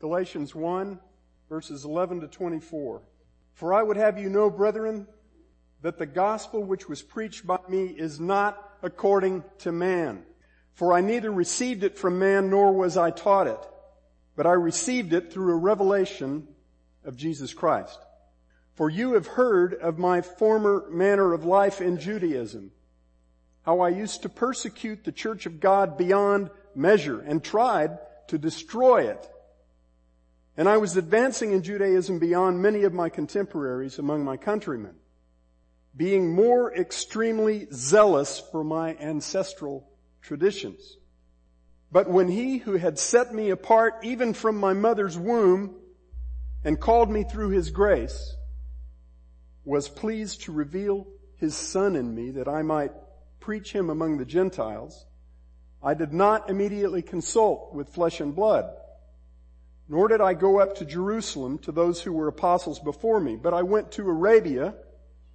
Galatians 1 verses 11 to 24. For I would have you know, brethren, that the gospel which was preached by me is not according to man. For I neither received it from man nor was I taught it, but I received it through a revelation of Jesus Christ. For you have heard of my former manner of life in Judaism, how I used to persecute the church of God beyond measure and tried to destroy it. And I was advancing in Judaism beyond many of my contemporaries among my countrymen, being more extremely zealous for my ancestral traditions. But when he who had set me apart even from my mother's womb and called me through his grace was pleased to reveal his son in me that I might preach him among the Gentiles, I did not immediately consult with flesh and blood nor did I go up to Jerusalem to those who were apostles before me, but I went to Arabia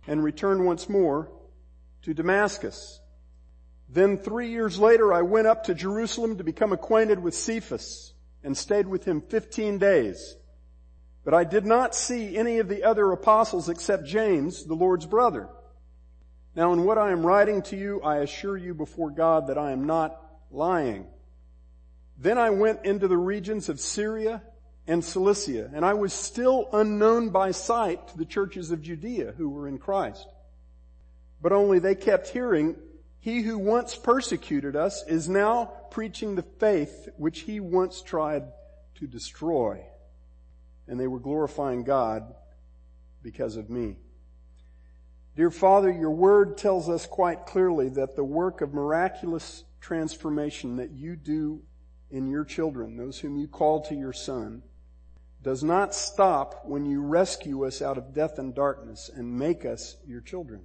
and returned once more to Damascus. Then three years later I went up to Jerusalem to become acquainted with Cephas and stayed with him 15 days. But I did not see any of the other apostles except James, the Lord's brother. Now in what I am writing to you, I assure you before God that I am not lying. Then I went into the regions of Syria and Cilicia, and I was still unknown by sight to the churches of Judea who were in Christ. But only they kept hearing, he who once persecuted us is now preaching the faith which he once tried to destroy. And they were glorifying God because of me. Dear Father, your word tells us quite clearly that the work of miraculous transformation that you do in your children, those whom you call to your son, does not stop when you rescue us out of death and darkness and make us your children.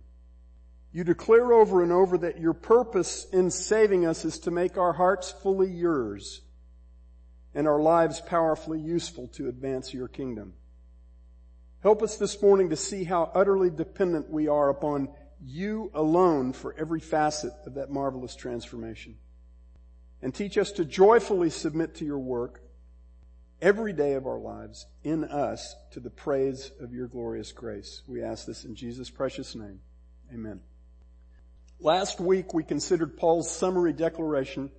You declare over and over that your purpose in saving us is to make our hearts fully yours and our lives powerfully useful to advance your kingdom. Help us this morning to see how utterly dependent we are upon you alone for every facet of that marvelous transformation and teach us to joyfully submit to your work every day of our lives in us to the praise of your glorious grace. We ask this in Jesus' precious name. Amen. Last week we considered Paul's summary declaration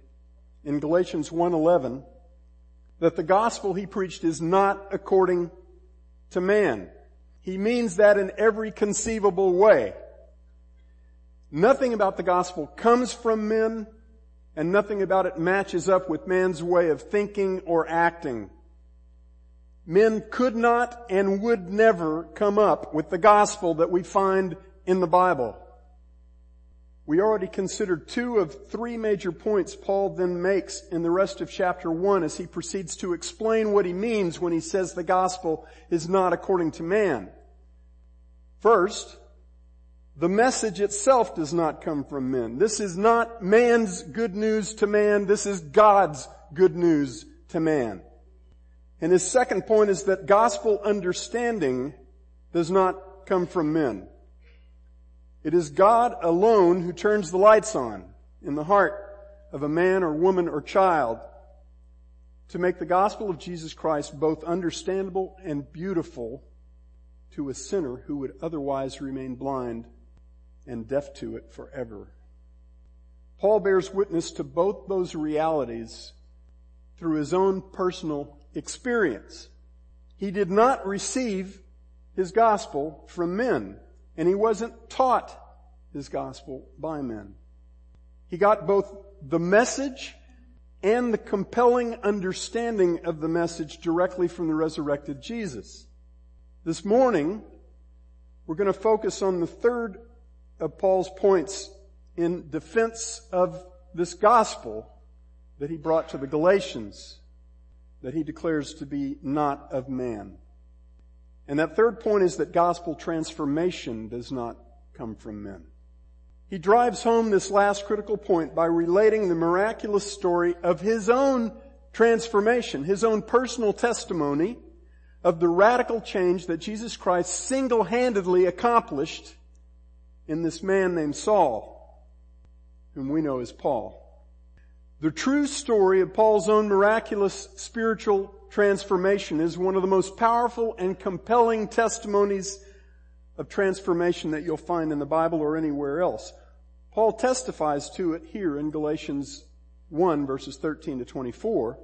in Galatians 1:11 that the gospel he preached is not according to man. He means that in every conceivable way. Nothing about the gospel comes from men and nothing about it matches up with man's way of thinking or acting. Men could not and would never come up with the gospel that we find in the Bible. We already considered two of three major points Paul then makes in the rest of chapter one as he proceeds to explain what he means when he says the gospel is not according to man. First, the message itself does not come from men. This is not man's good news to man. This is God's good news to man. And his second point is that gospel understanding does not come from men. It is God alone who turns the lights on in the heart of a man or woman or child to make the gospel of Jesus Christ both understandable and beautiful to a sinner who would otherwise remain blind and deaf to it forever. Paul bears witness to both those realities through his own personal experience. He did not receive his gospel from men, and he wasn't taught his gospel by men. He got both the message and the compelling understanding of the message directly from the resurrected Jesus. This morning, we're going to focus on the third of Paul's points in defense of this gospel that he brought to the Galatians that he declares to be not of man. And that third point is that gospel transformation does not come from men. He drives home this last critical point by relating the miraculous story of his own transformation, his own personal testimony of the radical change that Jesus Christ single-handedly accomplished in this man named Saul, whom we know as Paul. The true story of Paul's own miraculous spiritual transformation is one of the most powerful and compelling testimonies of transformation that you'll find in the Bible or anywhere else. Paul testifies to it here in Galatians 1 verses 13 to 24,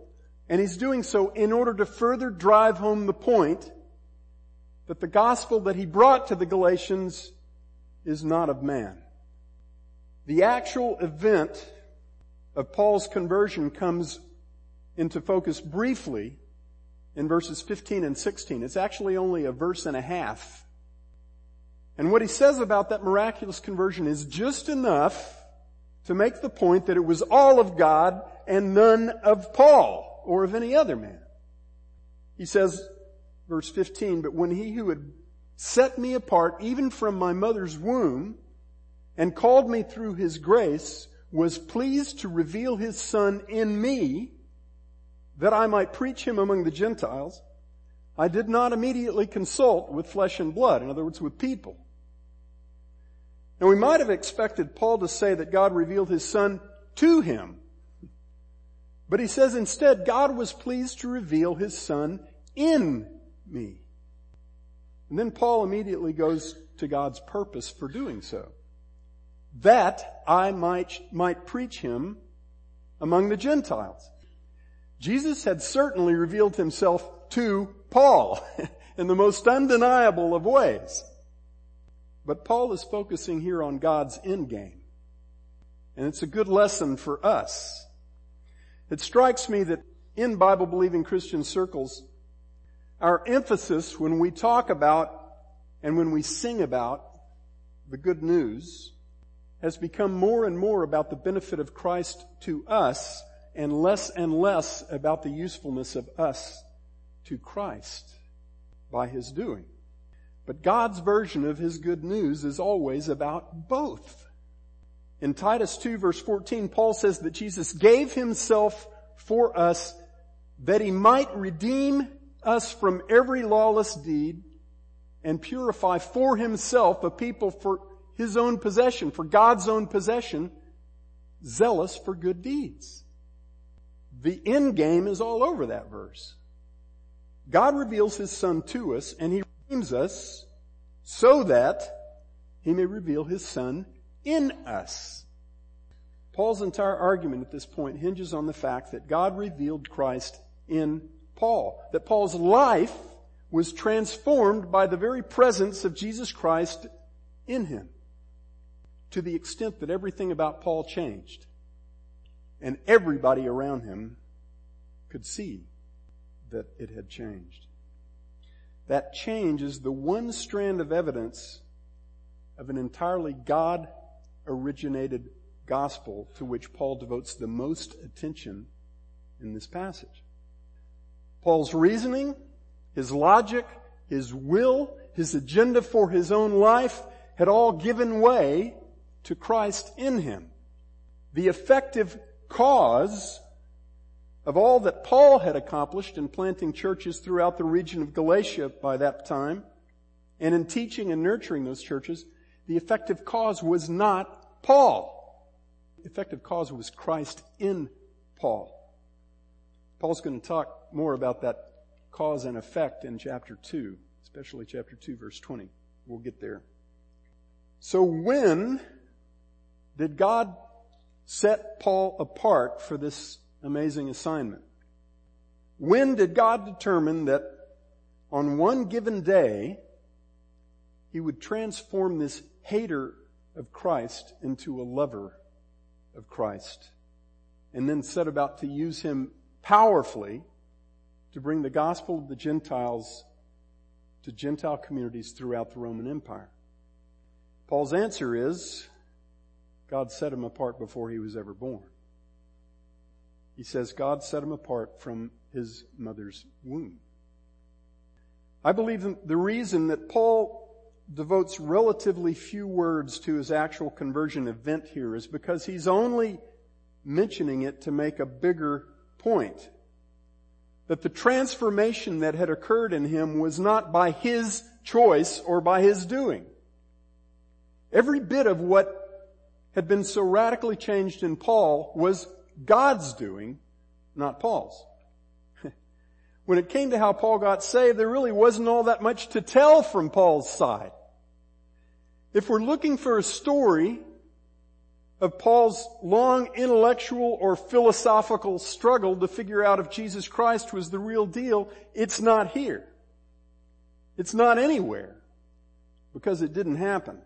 and he's doing so in order to further drive home the point that the gospel that he brought to the Galatians is not of man. The actual event of Paul's conversion comes into focus briefly in verses 15 and 16. It's actually only a verse and a half. And what he says about that miraculous conversion is just enough to make the point that it was all of God and none of Paul or of any other man. He says, verse 15, but when he who had set me apart even from my mother's womb and called me through his grace was pleased to reveal his son in me that I might preach him among the Gentiles, I did not immediately consult with flesh and blood, in other words, with people. Now we might have expected Paul to say that God revealed his son to him. But he says instead, God was pleased to reveal his son in me. And then Paul immediately goes to God's purpose for doing so. That I might, might preach him among the Gentiles. Jesus had certainly revealed himself to Paul in the most undeniable of ways. But Paul is focusing here on God's end game. And it's a good lesson for us. It strikes me that in Bible believing Christian circles, our emphasis when we talk about and when we sing about the good news has become more and more about the benefit of Christ to us and less and less about the usefulness of us to Christ by His doing. But God's version of His good news is always about both. In Titus 2 verse 14, Paul says that Jesus gave Himself for us that He might redeem us from every lawless deed and purify for himself a people for his own possession, for God's own possession, zealous for good deeds. The end game is all over that verse. God reveals his son to us and he redeems us so that he may reveal his son in us. Paul's entire argument at this point hinges on the fact that God revealed Christ in Paul. That Paul's life was transformed by the very presence of Jesus Christ in him. To the extent that everything about Paul changed. And everybody around him could see that it had changed. That change is the one strand of evidence of an entirely God originated gospel to which Paul devotes the most attention in this passage. Paul's reasoning, his logic, his will, his agenda for his own life had all given way to Christ in him. The effective cause of all that Paul had accomplished in planting churches throughout the region of Galatia by that time, and in teaching and nurturing those churches, the effective cause was not Paul. The effective cause was Christ in Paul. Paul's going to talk more about that cause and effect in chapter 2, especially chapter 2 verse 20. We'll get there. So when did God set Paul apart for this amazing assignment? When did God determine that on one given day, he would transform this hater of Christ into a lover of Christ and then set about to use him powerfully to bring the gospel of the Gentiles to Gentile communities throughout the Roman Empire? Paul's answer is, God set him apart before he was ever born. He says God set him apart from his mother's womb. I believe the reason that Paul devotes relatively few words to his actual conversion event here is because he's only mentioning it to make a bigger point. That the transformation that had occurred in him was not by his choice or by his doing. Every bit of what had been so radically changed in Paul was God's doing, not Paul's. when it came to how Paul got saved, there really wasn't all that much to tell from Paul's side. If we're looking for a story of Paul's long intellectual or philosophical struggle to figure out if Jesus Christ was the real deal, it's not here. It's not anywhere because it didn't happen.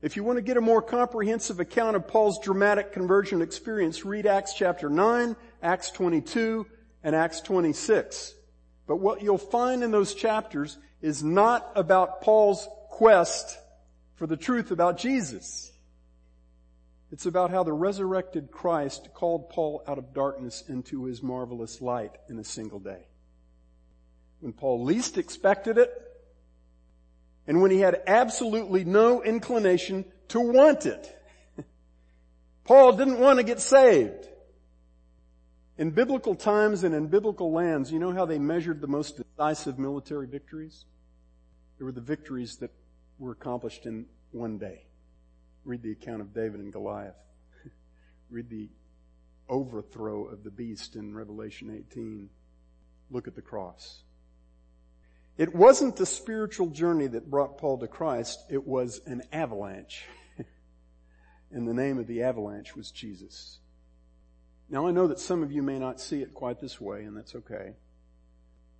If you want to get a more comprehensive account of Paul's dramatic conversion experience, read Acts chapter 9, Acts 22, and Acts 26. But what you'll find in those chapters is not about Paul's quest for the truth about Jesus. It's about how the resurrected Christ called Paul out of darkness into his marvelous light in a single day. When Paul least expected it, and when he had absolutely no inclination to want it. Paul didn't want to get saved. In biblical times and in biblical lands, you know how they measured the most decisive military victories? They were the victories that were accomplished in one day. Read the account of David and Goliath. Read the overthrow of the beast in Revelation 18. Look at the cross. It wasn't the spiritual journey that brought Paul to Christ, it was an avalanche. and the name of the avalanche was Jesus. Now I know that some of you may not see it quite this way, and that's okay.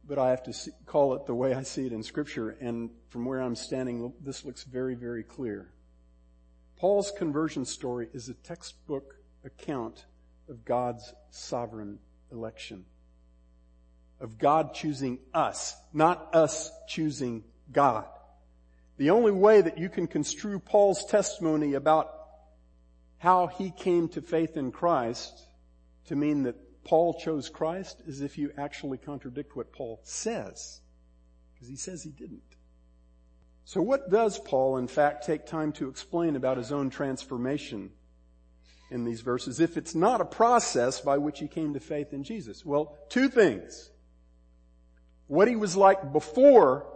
But I have to see, call it the way I see it in scripture, and from where I'm standing, this looks very, very clear. Paul's conversion story is a textbook account of God's sovereign election of God choosing us, not us choosing God. The only way that you can construe Paul's testimony about how he came to faith in Christ to mean that Paul chose Christ is if you actually contradict what Paul says. Because he says he didn't. So what does Paul in fact take time to explain about his own transformation in these verses if it's not a process by which he came to faith in Jesus? Well, two things what he was like before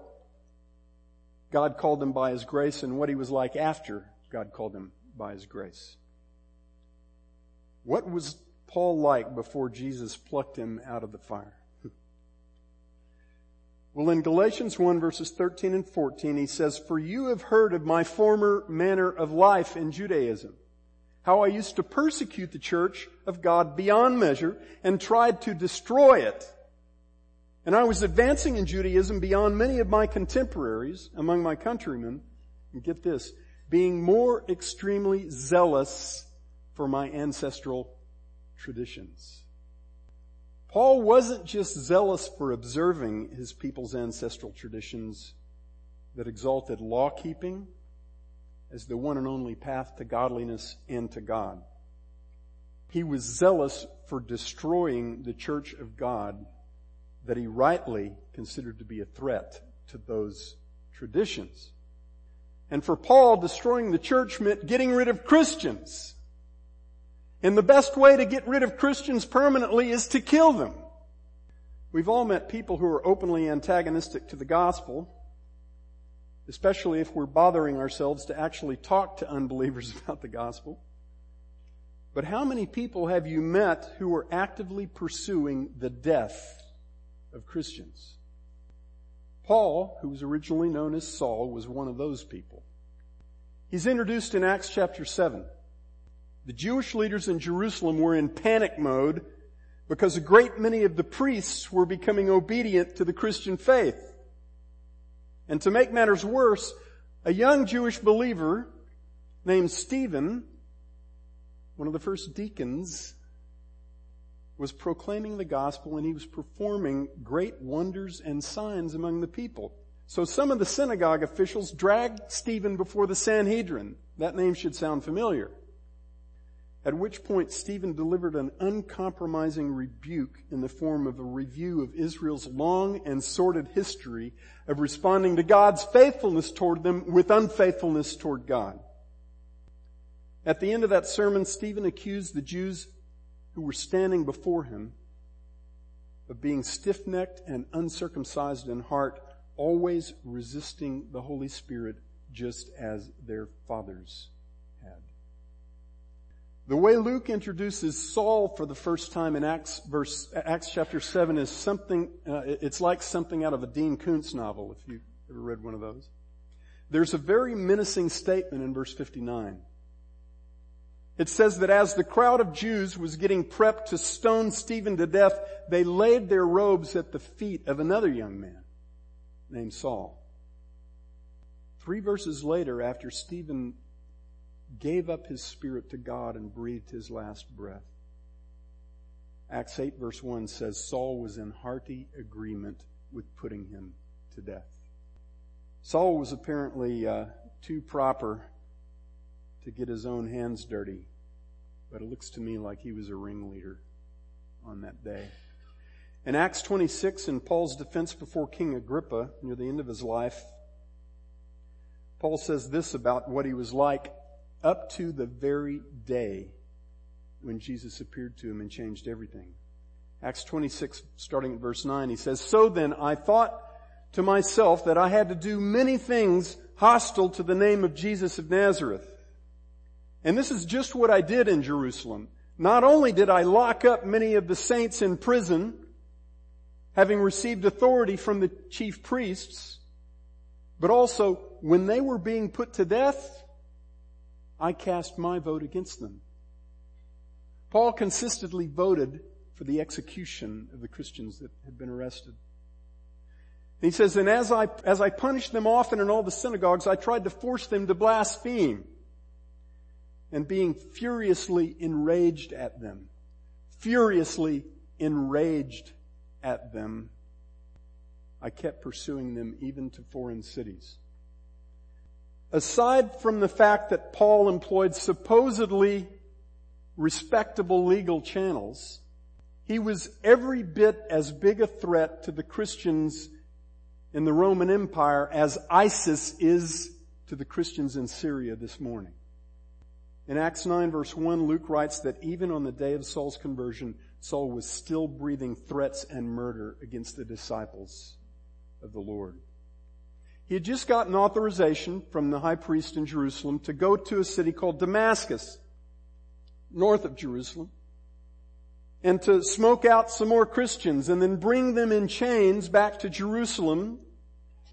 God called him by his grace and what he was like after God called him by his grace. What was Paul like before Jesus plucked him out of the fire? Well, in Galatians 1 verses 13 and 14, he says, For you have heard of my former manner of life in Judaism, how I used to persecute the church of God beyond measure and tried to destroy it. And I was advancing in Judaism beyond many of my contemporaries among my countrymen. And get this, being more extremely zealous for my ancestral traditions. Paul wasn't just zealous for observing his people's ancestral traditions that exalted law keeping as the one and only path to godliness and to God. He was zealous for destroying the church of God that he rightly considered to be a threat to those traditions. And for Paul, destroying the church meant getting rid of Christians. And the best way to get rid of Christians permanently is to kill them. We've all met people who are openly antagonistic to the gospel, especially if we're bothering ourselves to actually talk to unbelievers about the gospel. But how many people have you met who are actively pursuing the death of Christians. Paul, who was originally known as Saul, was one of those people. He's introduced in Acts chapter 7. The Jewish leaders in Jerusalem were in panic mode because a great many of the priests were becoming obedient to the Christian faith. And to make matters worse, a young Jewish believer named Stephen, one of the first deacons was proclaiming the gospel and he was performing great wonders and signs among the people. So some of the synagogue officials dragged Stephen before the Sanhedrin. That name should sound familiar. At which point Stephen delivered an uncompromising rebuke in the form of a review of Israel's long and sordid history of responding to God's faithfulness toward them with unfaithfulness toward God. At the end of that sermon, Stephen accused the Jews who were standing before him of being stiff-necked and uncircumcised in heart, always resisting the Holy Spirit just as their fathers. The way Luke introduces Saul for the first time in Acts verse, Acts chapter 7 is something, uh, it's like something out of a Dean Koontz novel, if you ever read one of those. There's a very menacing statement in verse 59. It says that as the crowd of Jews was getting prepped to stone Stephen to death, they laid their robes at the feet of another young man named Saul. Three verses later, after Stephen gave up his spirit to God and breathed his last breath, Acts 8 verse 1 says Saul was in hearty agreement with putting him to death. Saul was apparently uh, too proper to get his own hands dirty, but it looks to me like he was a ringleader on that day. In Acts 26, in Paul's defense before King Agrippa, near the end of his life, Paul says this about what he was like up to the very day when Jesus appeared to him and changed everything. Acts 26, starting at verse 9, he says, So then I thought to myself that I had to do many things hostile to the name of Jesus of Nazareth. And this is just what I did in Jerusalem. Not only did I lock up many of the saints in prison, having received authority from the chief priests, but also when they were being put to death, I cast my vote against them. Paul consistently voted for the execution of the Christians that had been arrested. He says, and as I, as I punished them often in all the synagogues, I tried to force them to blaspheme and being furiously enraged at them, furiously enraged at them, I kept pursuing them even to foreign cities. Aside from the fact that Paul employed supposedly respectable legal channels, he was every bit as big a threat to the Christians in the Roman Empire as ISIS is to the Christians in Syria this morning. In Acts 9 verse 1, Luke writes that even on the day of Saul's conversion, Saul was still breathing threats and murder against the disciples of the Lord. He had just gotten authorization from the high priest in Jerusalem to go to a city called Damascus, north of Jerusalem, and to smoke out some more Christians and then bring them in chains back to Jerusalem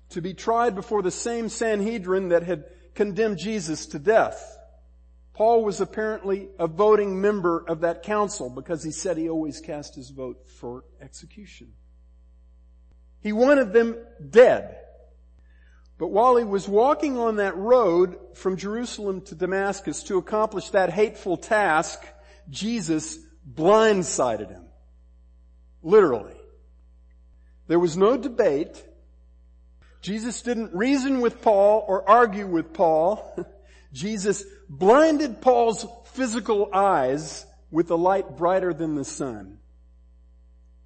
to be tried before the same Sanhedrin that had condemned Jesus to death. Paul was apparently a voting member of that council because he said he always cast his vote for execution. He wanted them dead. But while he was walking on that road from Jerusalem to Damascus to accomplish that hateful task, Jesus blindsided him. Literally. There was no debate. Jesus didn't reason with Paul or argue with Paul. Jesus blinded Paul's physical eyes with a light brighter than the sun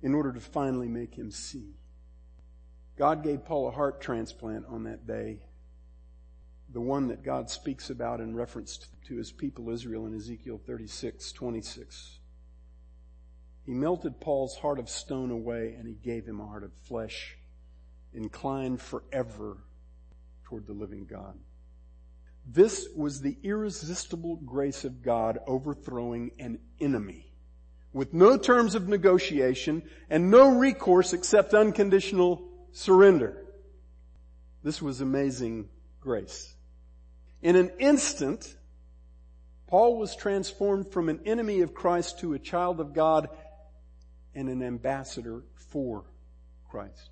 in order to finally make him see. God gave Paul a heart transplant on that day, the one that God speaks about in reference to his people Israel in Ezekiel 36, 26. He melted Paul's heart of stone away and he gave him a heart of flesh, inclined forever toward the living God. This was the irresistible grace of God overthrowing an enemy with no terms of negotiation and no recourse except unconditional surrender. This was amazing grace. In an instant, Paul was transformed from an enemy of Christ to a child of God and an ambassador for Christ.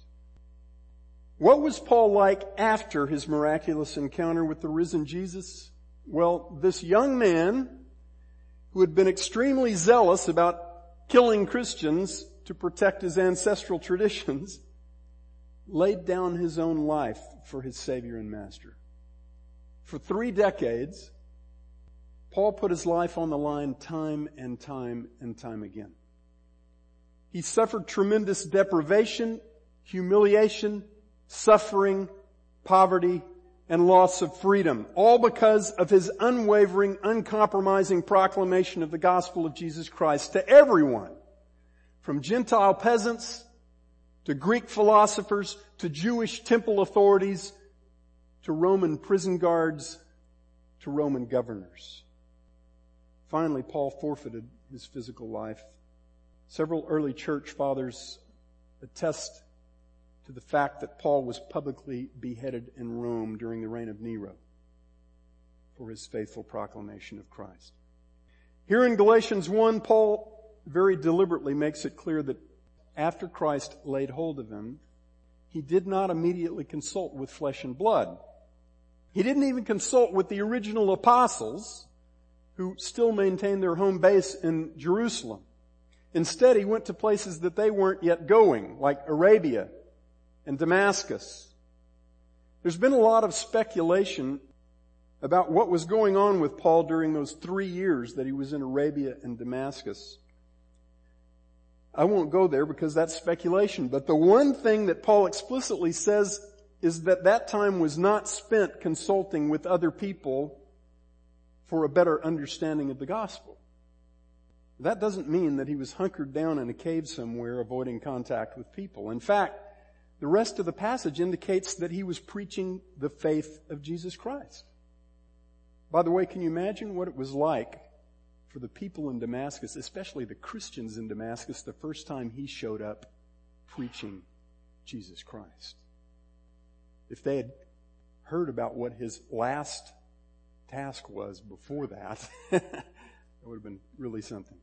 What was Paul like after his miraculous encounter with the risen Jesus? Well, this young man who had been extremely zealous about killing Christians to protect his ancestral traditions laid down his own life for his Savior and Master. For three decades, Paul put his life on the line time and time and time again. He suffered tremendous deprivation, humiliation, suffering, poverty, and loss of freedom, all because of his unwavering, uncompromising proclamation of the gospel of Jesus Christ to everyone, from Gentile peasants to Greek philosophers to Jewish temple authorities to Roman prison guards to Roman governors. Finally, Paul forfeited his physical life. Several early church fathers attest to the fact that Paul was publicly beheaded in Rome during the reign of Nero for his faithful proclamation of Christ. Here in Galatians 1, Paul very deliberately makes it clear that after Christ laid hold of him, he did not immediately consult with flesh and blood. He didn't even consult with the original apostles who still maintained their home base in Jerusalem. Instead, he went to places that they weren't yet going, like Arabia and Damascus. There's been a lot of speculation about what was going on with Paul during those three years that he was in Arabia and Damascus. I won't go there because that's speculation, but the one thing that Paul explicitly says is that that time was not spent consulting with other people for a better understanding of the gospel. That doesn't mean that he was hunkered down in a cave somewhere avoiding contact with people. In fact, the rest of the passage indicates that he was preaching the faith of Jesus Christ. By the way, can you imagine what it was like for the people in Damascus, especially the Christians in Damascus, the first time he showed up preaching Jesus Christ? If they had heard about what his last task was before that, that would have been really something.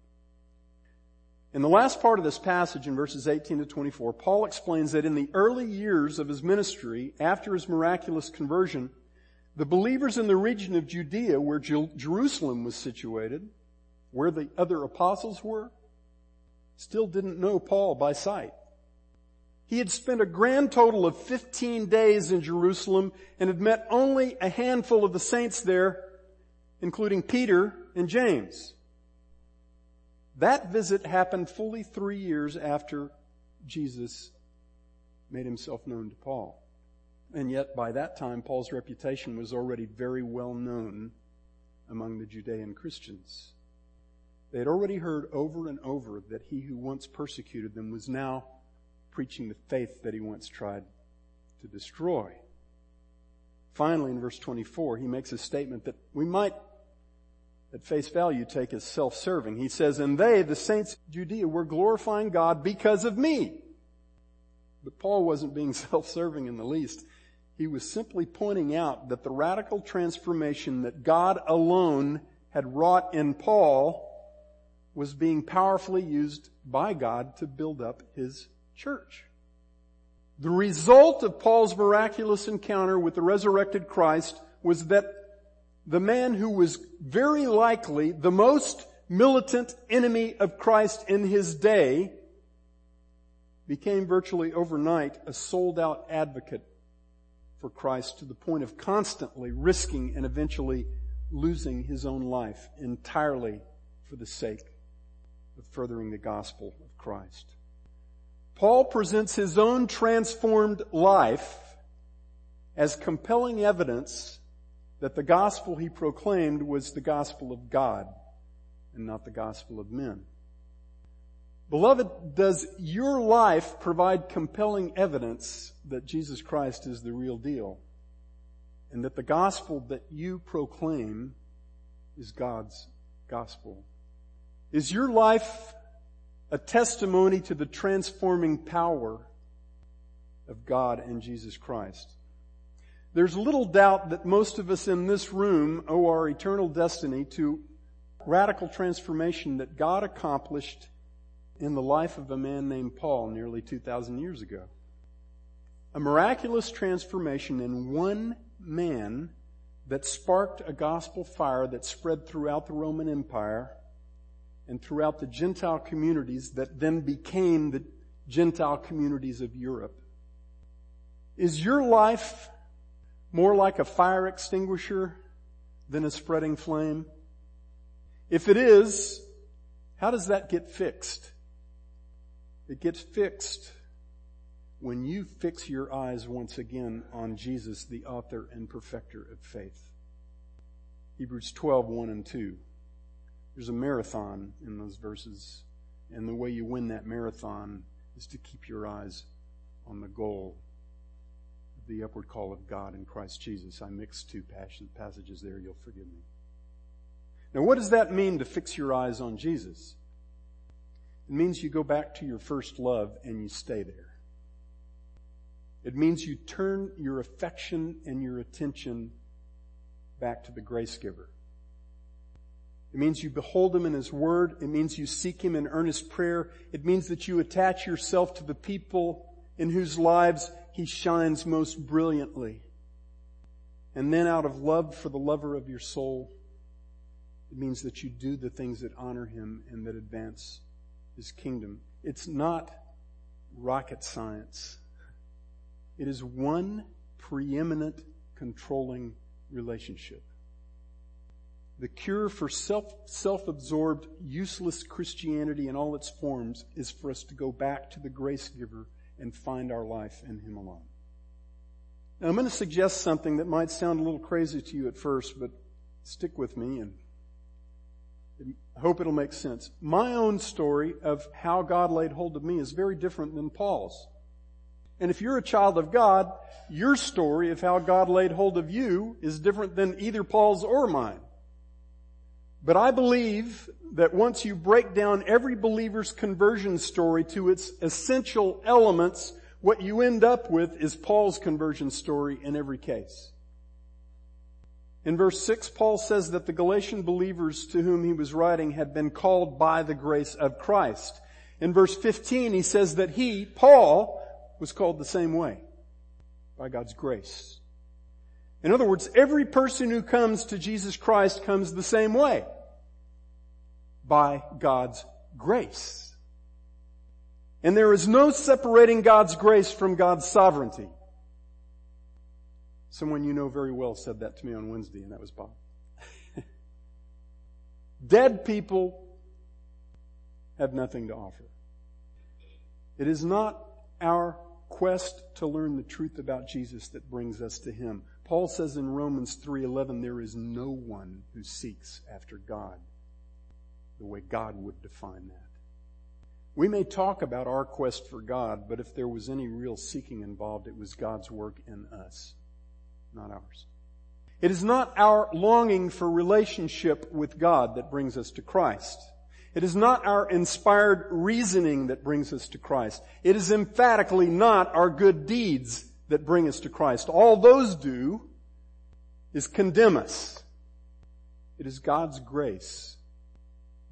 In the last part of this passage in verses 18 to 24, Paul explains that in the early years of his ministry, after his miraculous conversion, the believers in the region of Judea where Jerusalem was situated, where the other apostles were, still didn't know Paul by sight. He had spent a grand total of 15 days in Jerusalem and had met only a handful of the saints there, including Peter and James. That visit happened fully three years after Jesus made himself known to Paul. And yet by that time, Paul's reputation was already very well known among the Judean Christians. They had already heard over and over that he who once persecuted them was now preaching the faith that he once tried to destroy. Finally, in verse 24, he makes a statement that we might at face value take as self-serving. He says, And they, the saints of Judea, were glorifying God because of me. But Paul wasn't being self-serving in the least. He was simply pointing out that the radical transformation that God alone had wrought in Paul was being powerfully used by God to build up his church. The result of Paul's miraculous encounter with the resurrected Christ was that the man who was very likely the most militant enemy of Christ in his day became virtually overnight a sold out advocate for Christ to the point of constantly risking and eventually losing his own life entirely for the sake of furthering the gospel of Christ. Paul presents his own transformed life as compelling evidence that the gospel he proclaimed was the gospel of God and not the gospel of men. Beloved, does your life provide compelling evidence that Jesus Christ is the real deal and that the gospel that you proclaim is God's gospel? Is your life a testimony to the transforming power of God and Jesus Christ? There's little doubt that most of us in this room owe our eternal destiny to radical transformation that God accomplished in the life of a man named Paul nearly 2,000 years ago. A miraculous transformation in one man that sparked a gospel fire that spread throughout the Roman Empire and throughout the Gentile communities that then became the Gentile communities of Europe. Is your life more like a fire extinguisher than a spreading flame? If it is, how does that get fixed? It gets fixed when you fix your eyes once again on Jesus, the author and perfecter of faith. Hebrews 12, 1 and 2. There's a marathon in those verses, and the way you win that marathon is to keep your eyes on the goal the upward call of God in Christ Jesus. I mixed two passages there, you'll forgive me. Now what does that mean to fix your eyes on Jesus? It means you go back to your first love and you stay there. It means you turn your affection and your attention back to the grace giver. It means you behold Him in His Word. It means you seek Him in earnest prayer. It means that you attach yourself to the people in whose lives He shines most brilliantly. And then out of love for the lover of your soul, it means that you do the things that honor Him and that advance His kingdom. It's not rocket science. It is one preeminent controlling relationship. The cure for self, self-absorbed, useless Christianity in all its forms is for us to go back to the grace giver and find our life in Him alone. Now I'm going to suggest something that might sound a little crazy to you at first, but stick with me and I hope it'll make sense. My own story of how God laid hold of me is very different than Paul's. And if you're a child of God, your story of how God laid hold of you is different than either Paul's or mine. But I believe that once you break down every believer's conversion story to its essential elements, what you end up with is Paul's conversion story in every case. In verse 6, Paul says that the Galatian believers to whom he was writing had been called by the grace of Christ. In verse 15, he says that he, Paul, was called the same way by God's grace. In other words, every person who comes to Jesus Christ comes the same way. By God's grace. And there is no separating God's grace from God's sovereignty. Someone you know very well said that to me on Wednesday, and that was Bob. Dead people have nothing to offer. It is not our quest to learn the truth about Jesus that brings us to Him. Paul says in Romans 3:11 there is no one who seeks after God the way God would define that. We may talk about our quest for God, but if there was any real seeking involved, it was God's work in us, not ours. It is not our longing for relationship with God that brings us to Christ. It is not our inspired reasoning that brings us to Christ. It is emphatically not our good deeds that bring us to Christ. All those do is condemn us. It is God's grace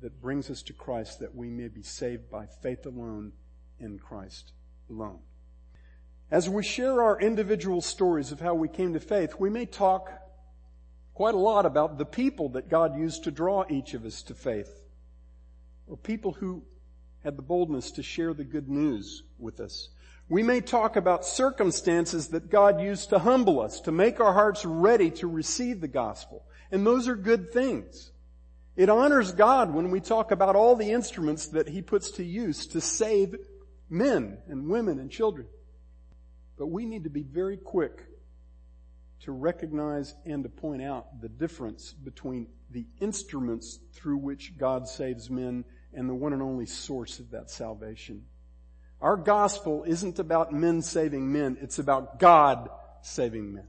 that brings us to Christ that we may be saved by faith alone in Christ alone. As we share our individual stories of how we came to faith, we may talk quite a lot about the people that God used to draw each of us to faith, or people who had the boldness to share the good news with us. We may talk about circumstances that God used to humble us, to make our hearts ready to receive the gospel. And those are good things. It honors God when we talk about all the instruments that He puts to use to save men and women and children. But we need to be very quick to recognize and to point out the difference between the instruments through which God saves men and the one and only source of that salvation. Our gospel isn't about men saving men, it's about God saving men.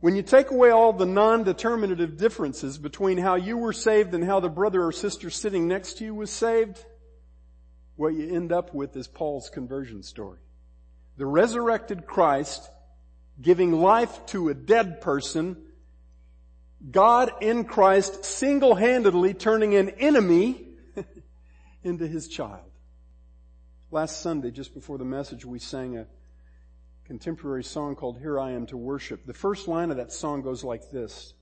When you take away all the non-determinative differences between how you were saved and how the brother or sister sitting next to you was saved, what you end up with is Paul's conversion story. The resurrected Christ giving life to a dead person, God in Christ single-handedly turning an enemy into his child. Last Sunday, just before the message, we sang a contemporary song called Here I Am to Worship. The first line of that song goes like this.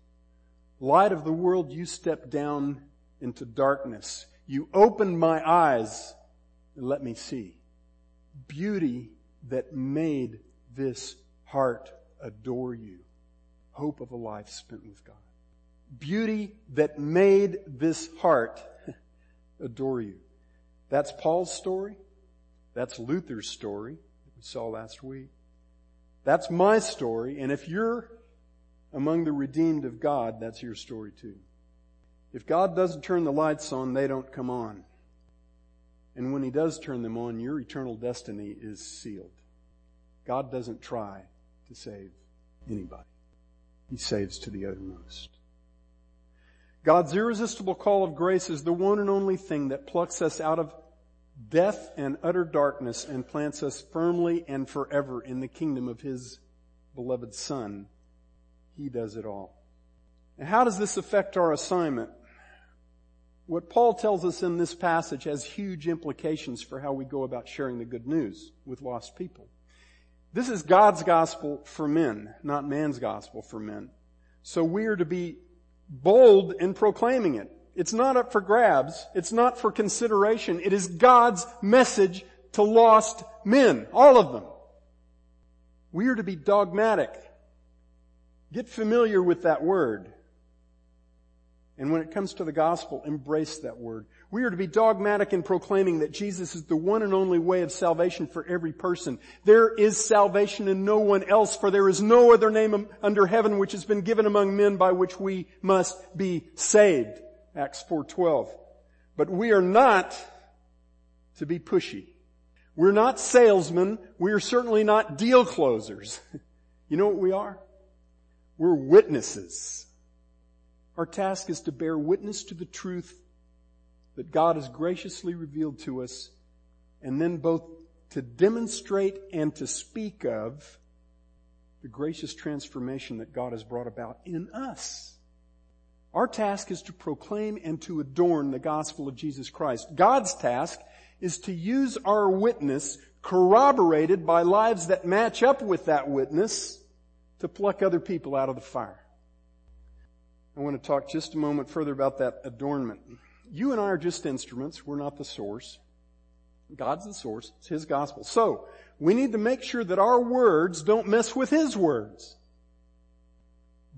Light of the world, you stepped down into darkness. You opened my eyes and let me see. Beauty that made this heart adore you. Hope of a life spent with God. Beauty that made this heart adore you. That's Paul's story. That's Luther's story that we saw last week. That's my story, and if you're among the redeemed of God, that's your story too. If God doesn't turn the lights on, they don't come on. And when He does turn them on, your eternal destiny is sealed. God doesn't try to save anybody. He saves to the uttermost. God's irresistible call of grace is the one and only thing that plucks us out of death and utter darkness and plants us firmly and forever in the kingdom of His beloved Son. He does it all. Now, how does this affect our assignment? What Paul tells us in this passage has huge implications for how we go about sharing the good news with lost people. This is God's gospel for men, not man's gospel for men. So we are to be bold in proclaiming it. It's not up for grabs. It's not for consideration. It is God's message to lost men. All of them. We are to be dogmatic. Get familiar with that word. And when it comes to the gospel, embrace that word. We are to be dogmatic in proclaiming that Jesus is the one and only way of salvation for every person. There is salvation in no one else, for there is no other name under heaven which has been given among men by which we must be saved. Acts 4.12. But we are not to be pushy. We're not salesmen. We are certainly not deal closers. You know what we are? We're witnesses. Our task is to bear witness to the truth that God has graciously revealed to us and then both to demonstrate and to speak of the gracious transformation that God has brought about in us. Our task is to proclaim and to adorn the gospel of Jesus Christ. God's task is to use our witness corroborated by lives that match up with that witness to pluck other people out of the fire. I want to talk just a moment further about that adornment. You and I are just instruments. We're not the source. God's the source. It's His gospel. So, we need to make sure that our words don't mess with His words.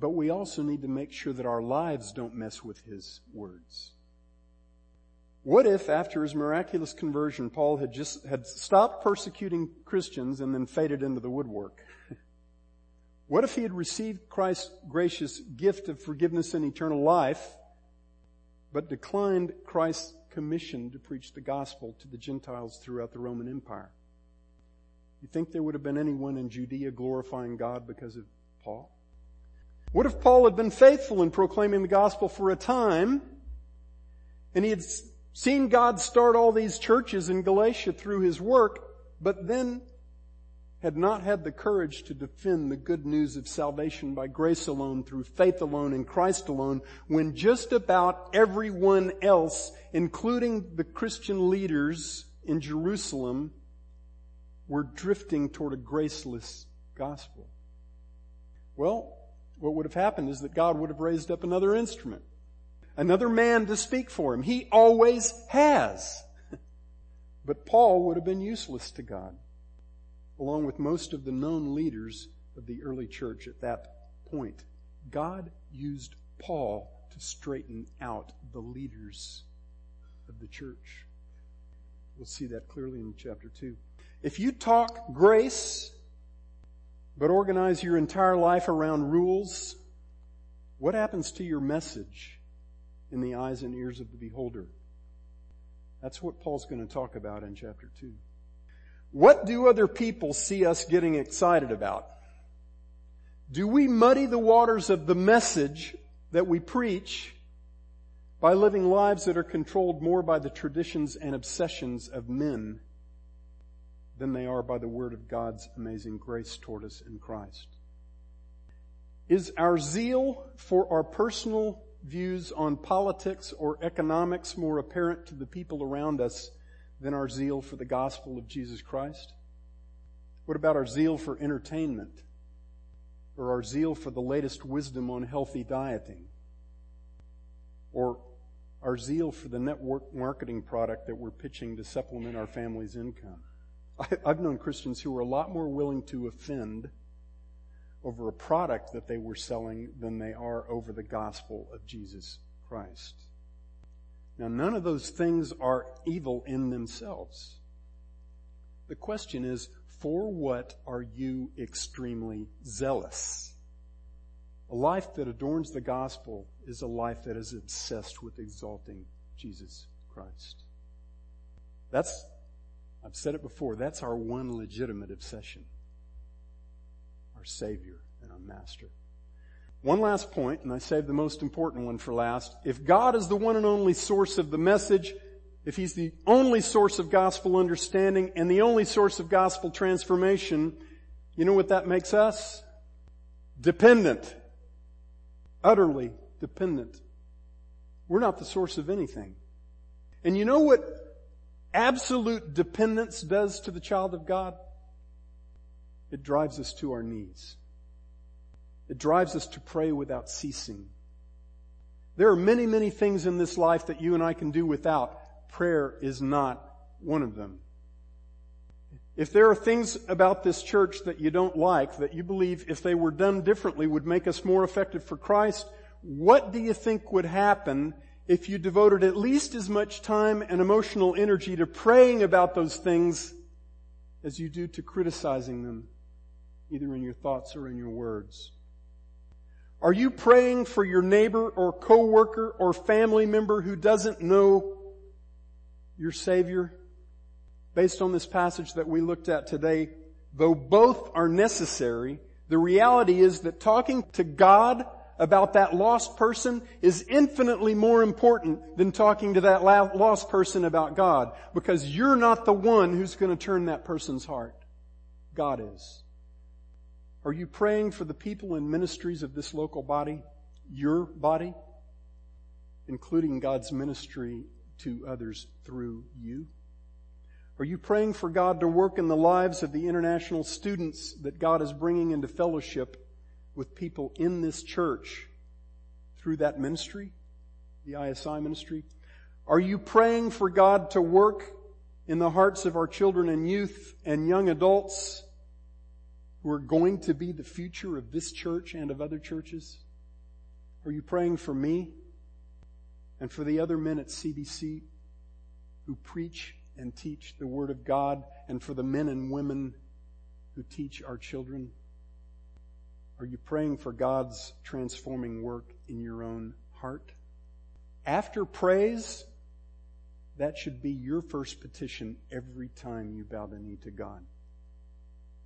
But we also need to make sure that our lives don't mess with His words. What if after his miraculous conversion, Paul had just, had stopped persecuting Christians and then faded into the woodwork? What if he had received Christ's gracious gift of forgiveness and eternal life, but declined Christ's commission to preach the gospel to the Gentiles throughout the Roman Empire? You think there would have been anyone in Judea glorifying God because of Paul? What if Paul had been faithful in proclaiming the gospel for a time, and he had seen God start all these churches in Galatia through his work, but then had not had the courage to defend the good news of salvation by grace alone, through faith alone, in Christ alone, when just about everyone else, including the Christian leaders in Jerusalem, were drifting toward a graceless gospel. Well, what would have happened is that God would have raised up another instrument, another man to speak for him. He always has. But Paul would have been useless to God along with most of the known leaders of the early church at that point. God used Paul to straighten out the leaders of the church. We'll see that clearly in chapter 2. If you talk grace, but organize your entire life around rules, what happens to your message in the eyes and ears of the beholder? That's what Paul's going to talk about in chapter 2. What do other people see us getting excited about? Do we muddy the waters of the message that we preach by living lives that are controlled more by the traditions and obsessions of men than they are by the word of God's amazing grace toward us in Christ? Is our zeal for our personal views on politics or economics more apparent to the people around us than our zeal for the gospel of Jesus Christ? What about our zeal for entertainment? Or our zeal for the latest wisdom on healthy dieting? Or our zeal for the network marketing product that we're pitching to supplement our family's income? I've known Christians who are a lot more willing to offend over a product that they were selling than they are over the gospel of Jesus Christ. Now, none of those things are evil in themselves. The question is, for what are you extremely zealous? A life that adorns the gospel is a life that is obsessed with exalting Jesus Christ. That's, I've said it before, that's our one legitimate obsession. Our Savior and our Master. One last point, and I saved the most important one for last. If God is the one and only source of the message, if He's the only source of gospel understanding and the only source of gospel transformation, you know what that makes us? Dependent. Utterly dependent. We're not the source of anything. And you know what absolute dependence does to the child of God? It drives us to our knees. It drives us to pray without ceasing. There are many, many things in this life that you and I can do without. Prayer is not one of them. If there are things about this church that you don't like, that you believe if they were done differently would make us more effective for Christ, what do you think would happen if you devoted at least as much time and emotional energy to praying about those things as you do to criticizing them, either in your thoughts or in your words? Are you praying for your neighbor or coworker or family member who doesn't know your Savior? Based on this passage that we looked at today, though both are necessary, the reality is that talking to God about that lost person is infinitely more important than talking to that lost person about God because you're not the one who's going to turn that person's heart. God is. Are you praying for the people and ministries of this local body? Your body? Including God's ministry to others through you? Are you praying for God to work in the lives of the international students that God is bringing into fellowship with people in this church through that ministry, the ISI ministry? Are you praying for God to work in the hearts of our children and youth and young adults who are going to be the future of this church and of other churches? Are you praying for me and for the other men at CBC who preach and teach the Word of God and for the men and women who teach our children? Are you praying for God's transforming work in your own heart? After praise, that should be your first petition every time you bow the knee to God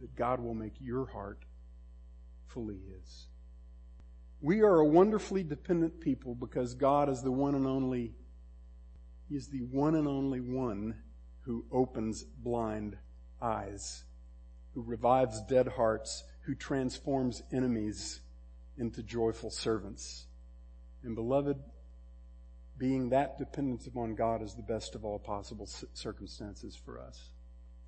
that God will make your heart fully His. We are a wonderfully dependent people because God is the one and only, He is the one and only one who opens blind eyes, who revives dead hearts, who transforms enemies into joyful servants. And beloved, being that dependent upon God is the best of all possible circumstances for us.